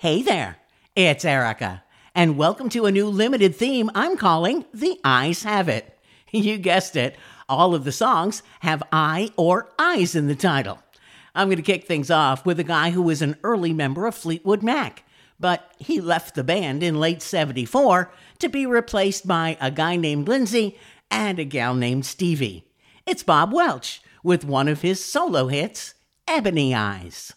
Hey there, it's Erica, and welcome to a new limited theme I'm calling The Eyes Have It. You guessed it, all of the songs have I or Eyes in the title. I'm going to kick things off with a guy who was an early member of Fleetwood Mac, but he left the band in late 74 to be replaced by a guy named Lindsay and a gal named Stevie. It's Bob Welch with one of his solo hits, Ebony Eyes.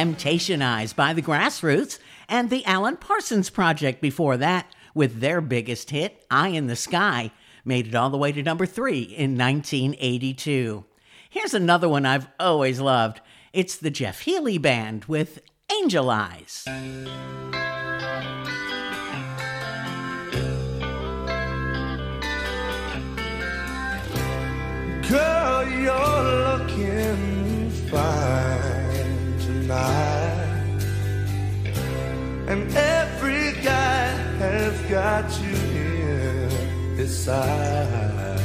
Temptation Eyes by the Grassroots, and the Alan Parsons Project before that, with their biggest hit, Eye in the Sky, made it all the way to number three in 1982. Here's another one I've always loved it's the Jeff Healey Band with Angel Eyes. Girl, you're looking fine tonight. And every guy has got you here beside.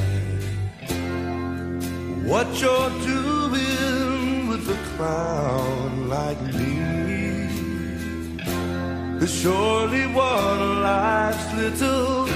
What you're doing with a clown like me is surely one of life's little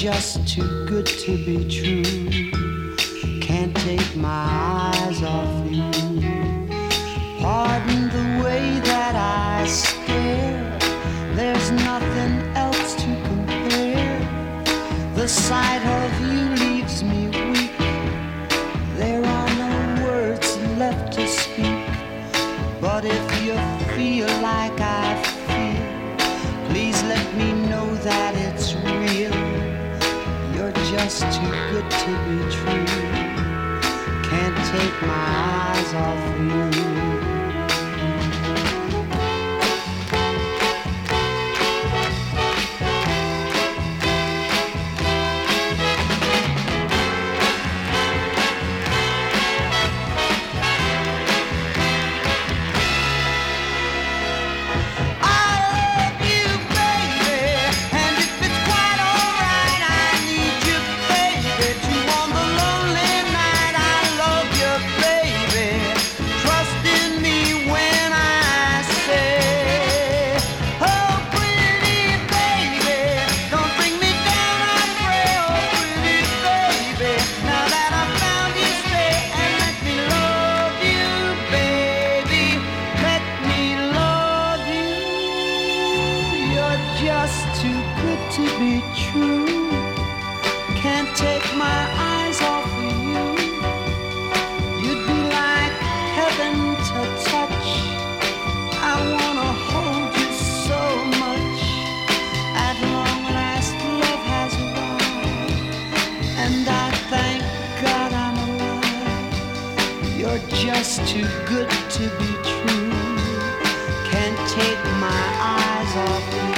just too good to be true. Can't take my eyes off you. Pardon the way that I stare. There's nothing else to compare. The sight. Too good to be true. Can't take my eyes off you. just too good to be true. Can't take my eyes off you.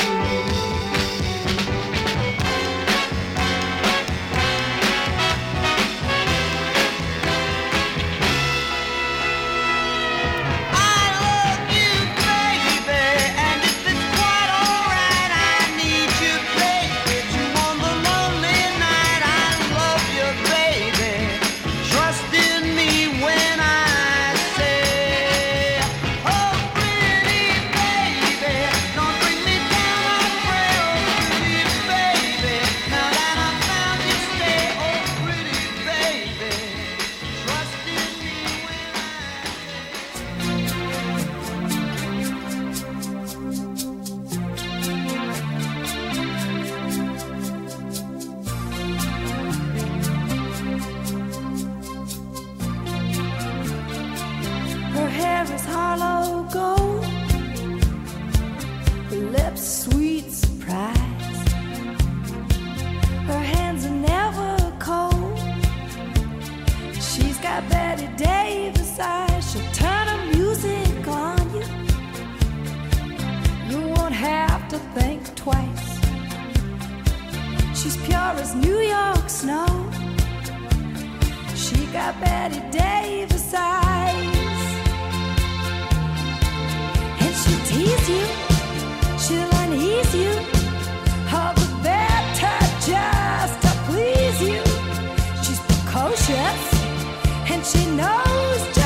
and she knows.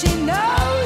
She knows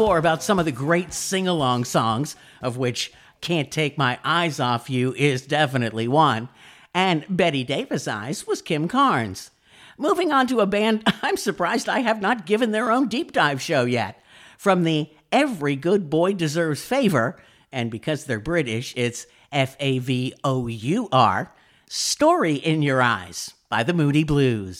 before about some of the great sing along songs, of which Can't Take My Eyes Off You is definitely one. And Bette Davis Eyes was Kim Carnes. Moving on to a band I'm surprised I have not given their own deep dive show yet. From the Every Good Boy Deserves Favour, and because they're British, it's F A V O U R, Story in Your Eyes by the Moody Blues.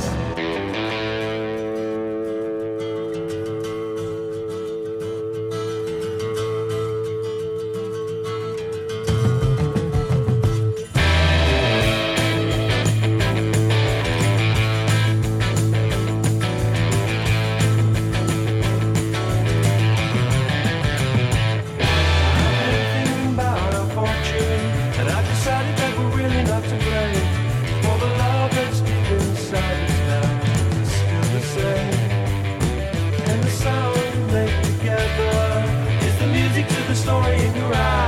The story in your eyes.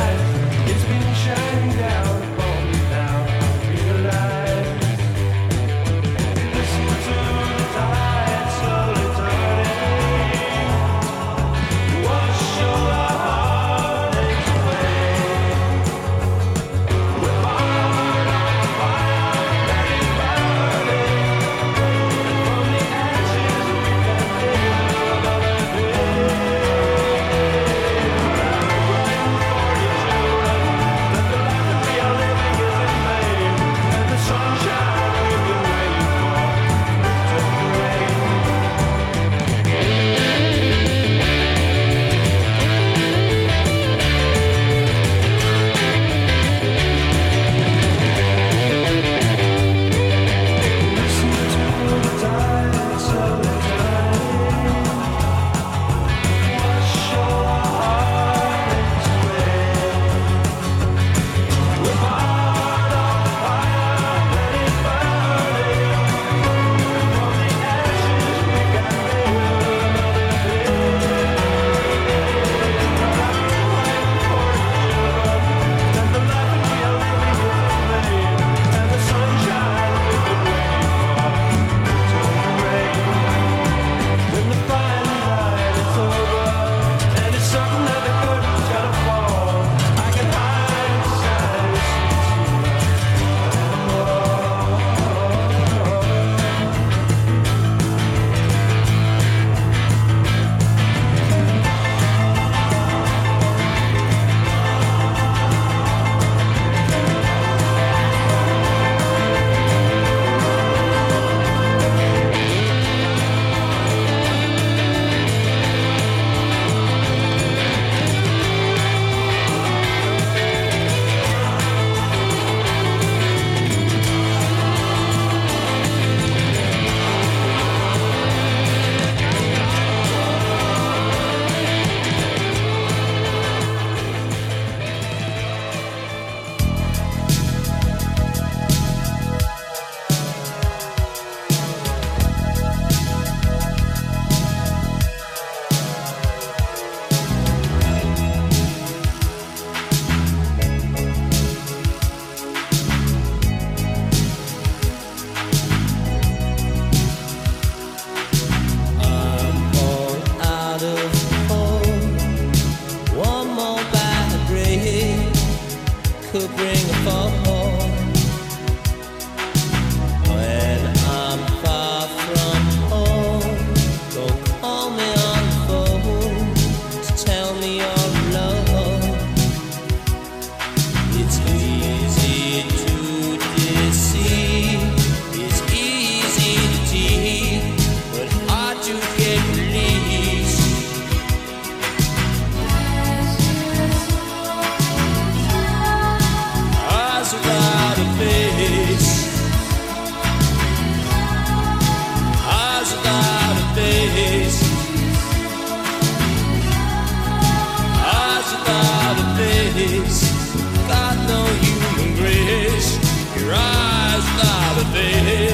day.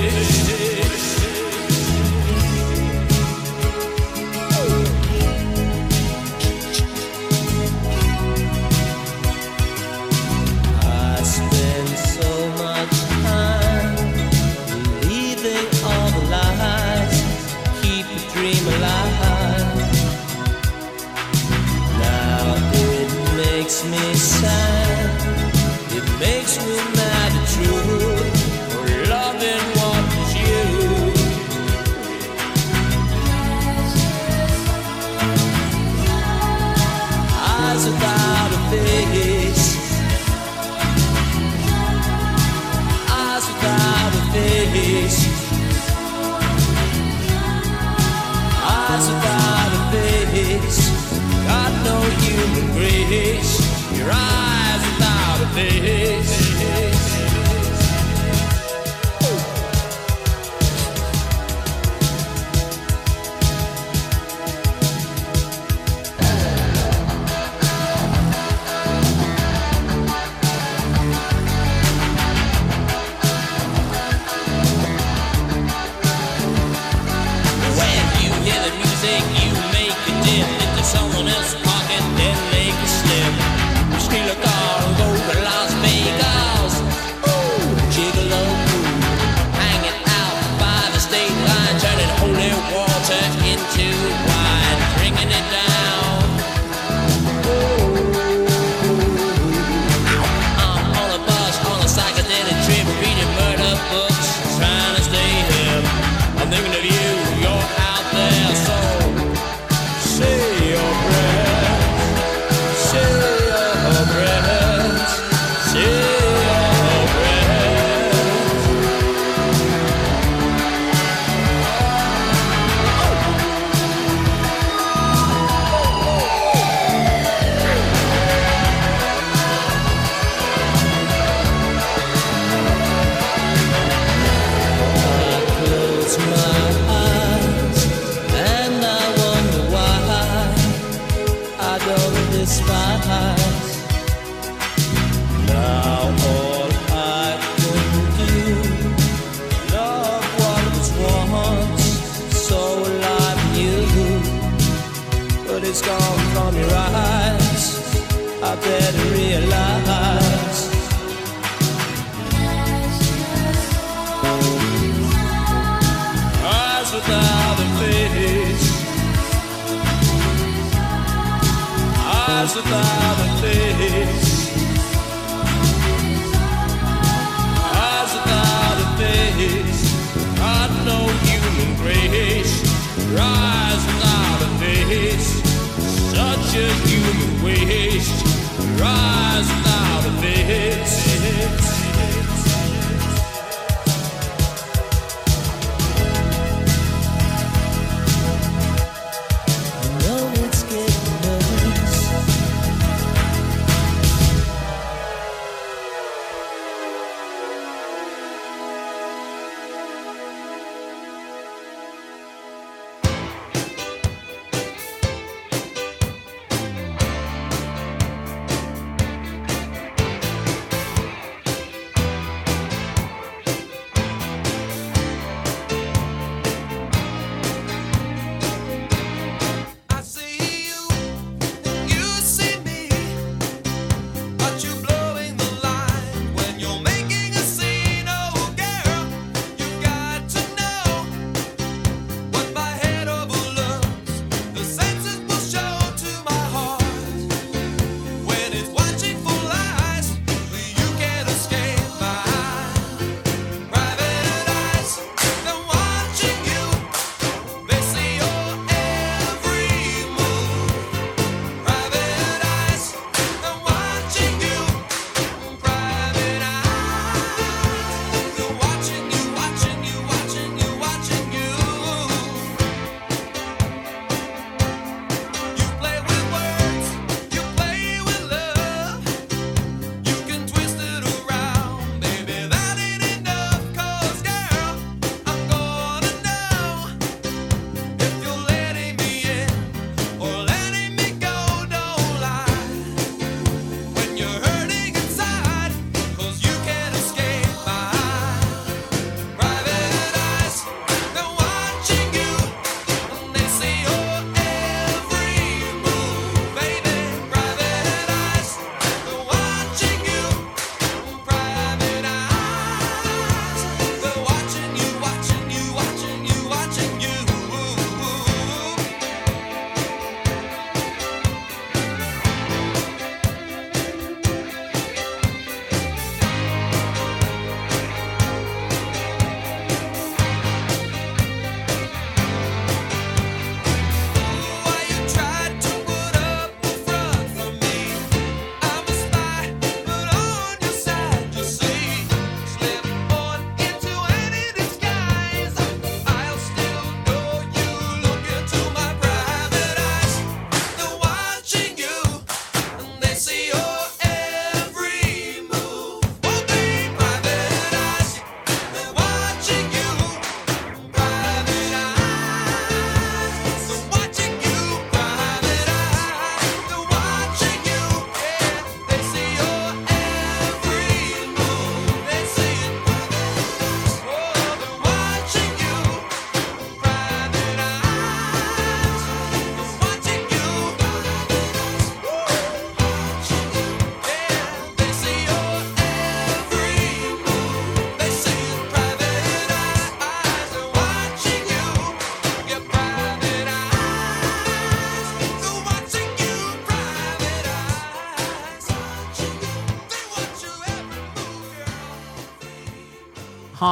I'm thinking of you,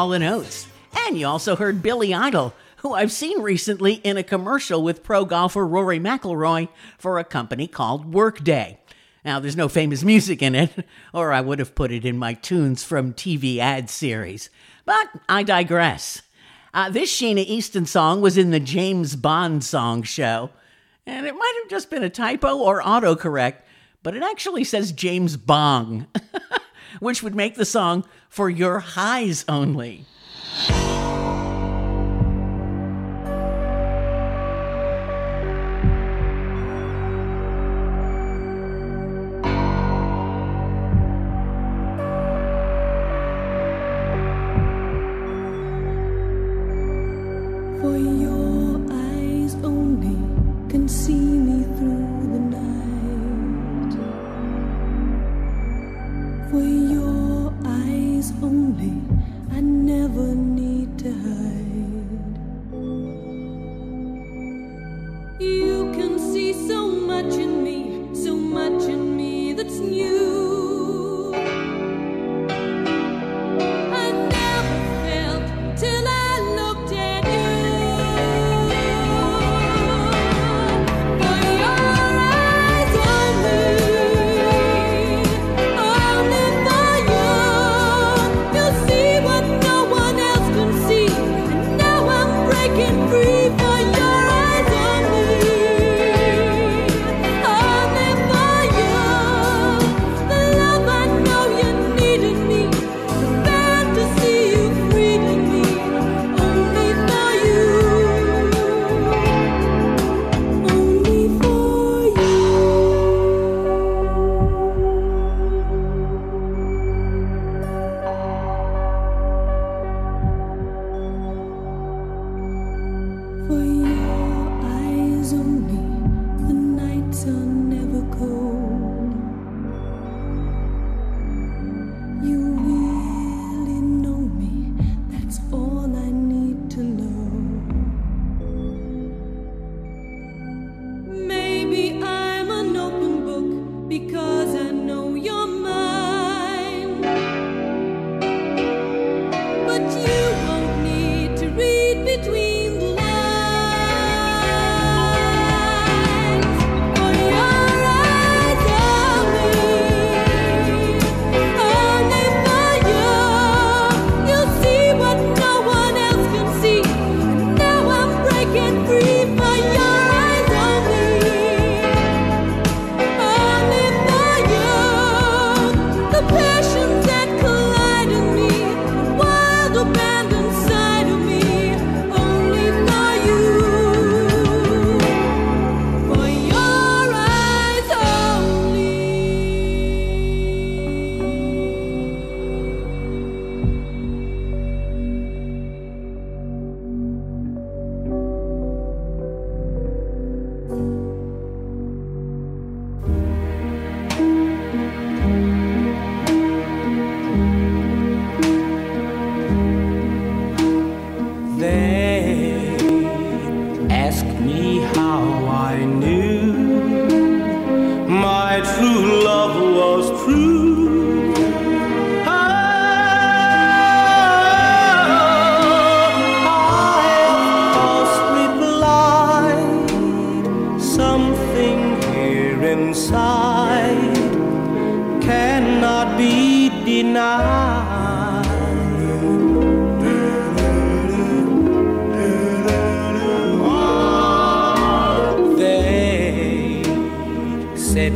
Hall & Oates. And you also heard Billy Idol, who I've seen recently in a commercial with pro golfer Rory McIlroy for a company called Workday. Now, there's no famous music in it, or I would have put it in my tunes from TV ad series. But I digress. Uh, this Sheena Easton song was in the James Bond song show, and it might have just been a typo or autocorrect, but it actually says James Bong. which would make the song For Your Highs Only.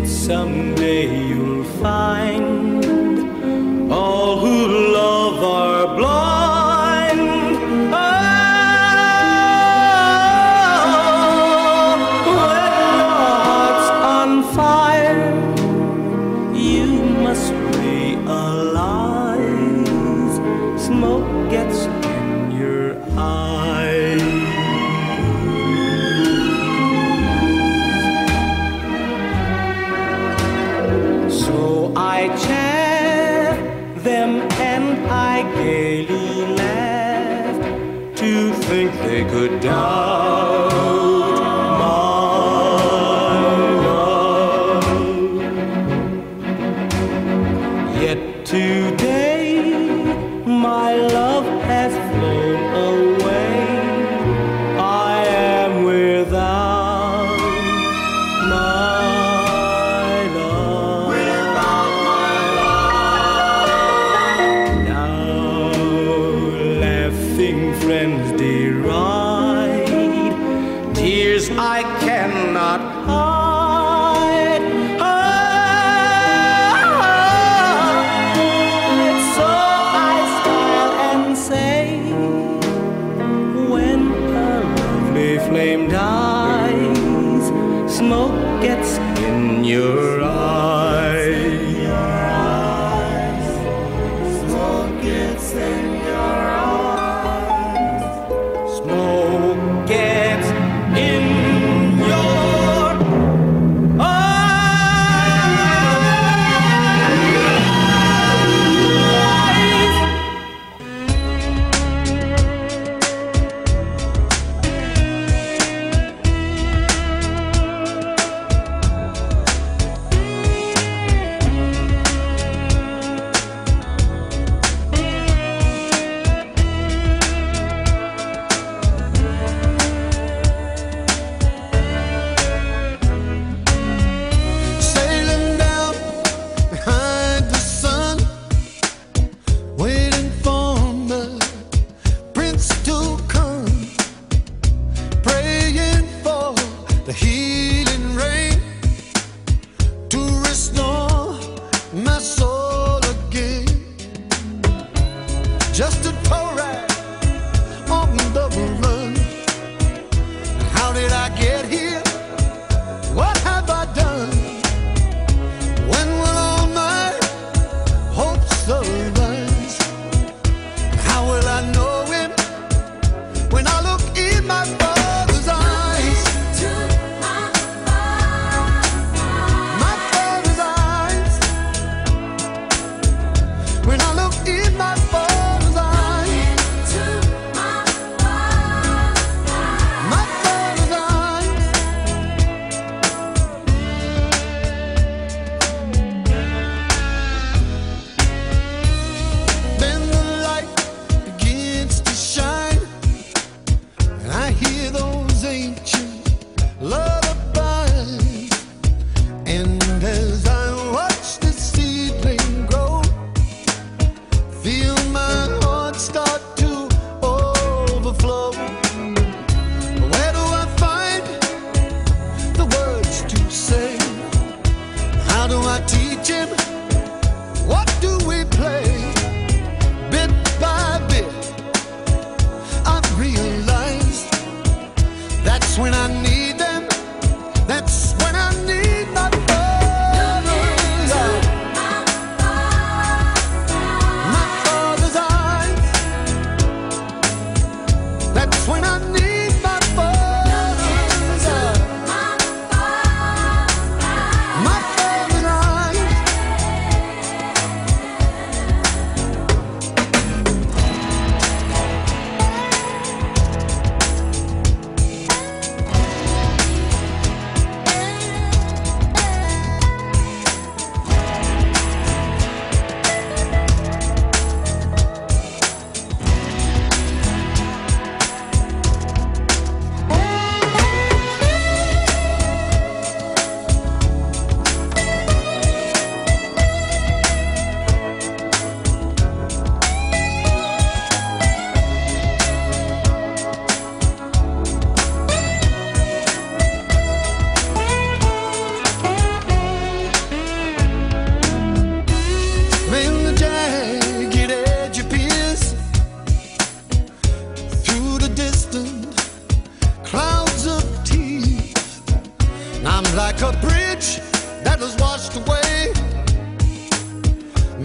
someday.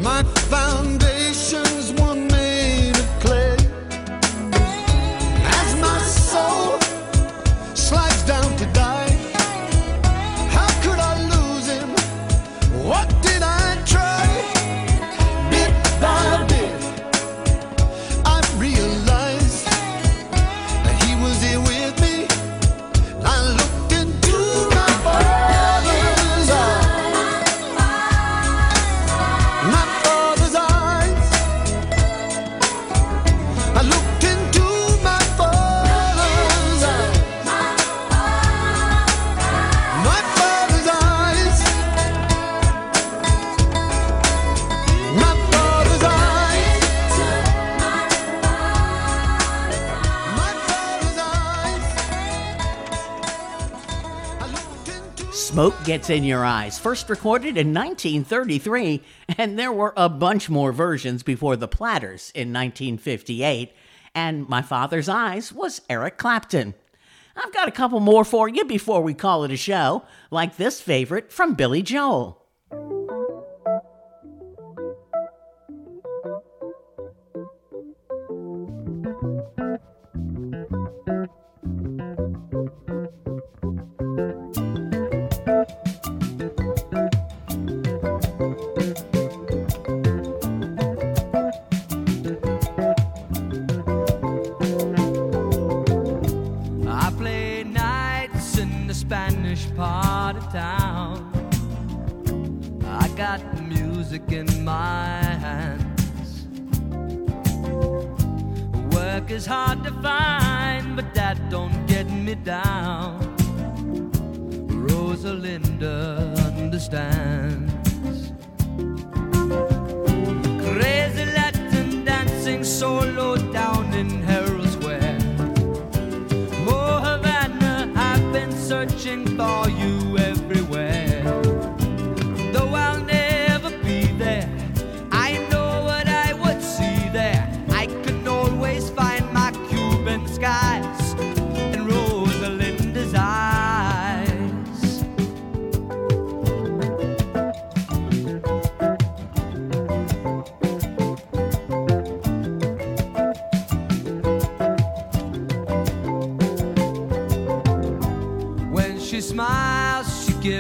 my foundation. Gets in Your Eyes, first recorded in 1933, and there were a bunch more versions before The Platters in 1958, and My Father's Eyes was Eric Clapton. I've got a couple more for you before we call it a show, like this favorite from Billy Joel. Music in my hands. Work is hard to find, but that don't get me down. Rosalinda understands. Crazy Latin dancing solo down in Herald Square. Oh, Havana, I've been searching for you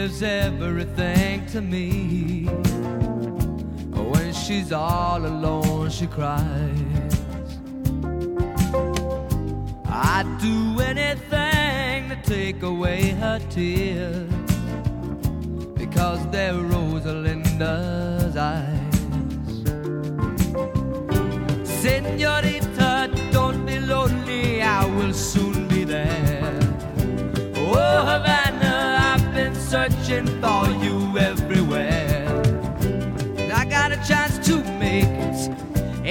gives everything to me. When she's all alone, she cries. I'd do anything to take away her tears because they're Rosalinda's eyes. Senorita, don't be lonely, I will soon searching for you everywhere. I got a chance to make it.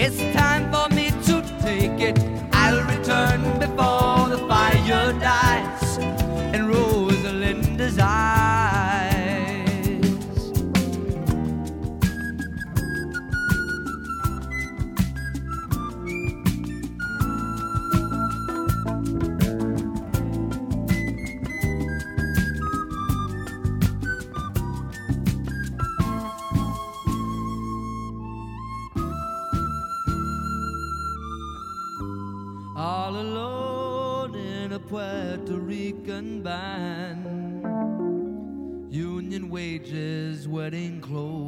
It's time for me to take it. I'll return before the fire dies wedding clothes.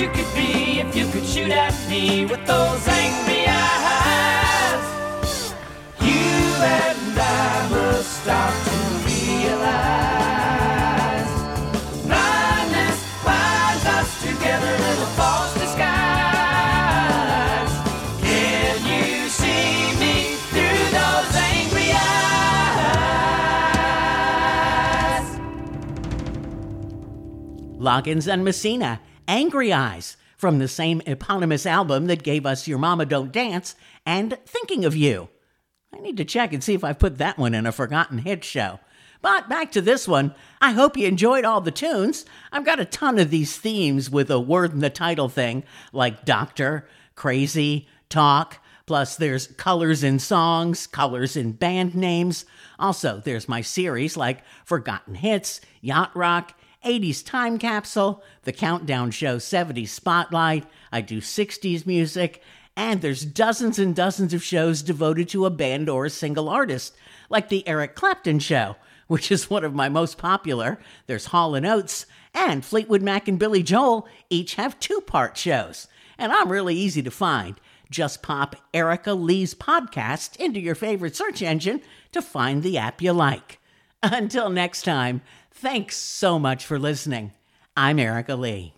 You could be if you could shoot at me with those angry eyes. You and I must stop to realize blindness binds us together in a false disguise. Can you see me through those angry eyes? Loggins and Messina, Angry Eyes, from the same eponymous album that gave us Your Mama Don't Dance and Thinking of You. I need to check and see if I've put that one in a forgotten hit show. But back to this one. I hope you enjoyed all the tunes. I've got a ton of these themes with a word in the title thing, like Doctor, Crazy, Talk. Plus, there's colors in songs, colors in band names. Also, there's my series like Forgotten Hits, Yacht Rock, 80s Time Capsule, the Countdown Show 70s Spotlight. I do 60s music. And there's dozens and dozens of shows devoted to a band or a single artist, like the Eric Clapton Show, which is one of my most popular. There's Hall and Oates, and Fleetwood Mac and Billy Joel each have two part shows. And I'm really easy to find. Just pop Erica Lee's podcast into your favorite search engine to find the app you like. Until next time, thanks so much for listening. I'm Erica Lee.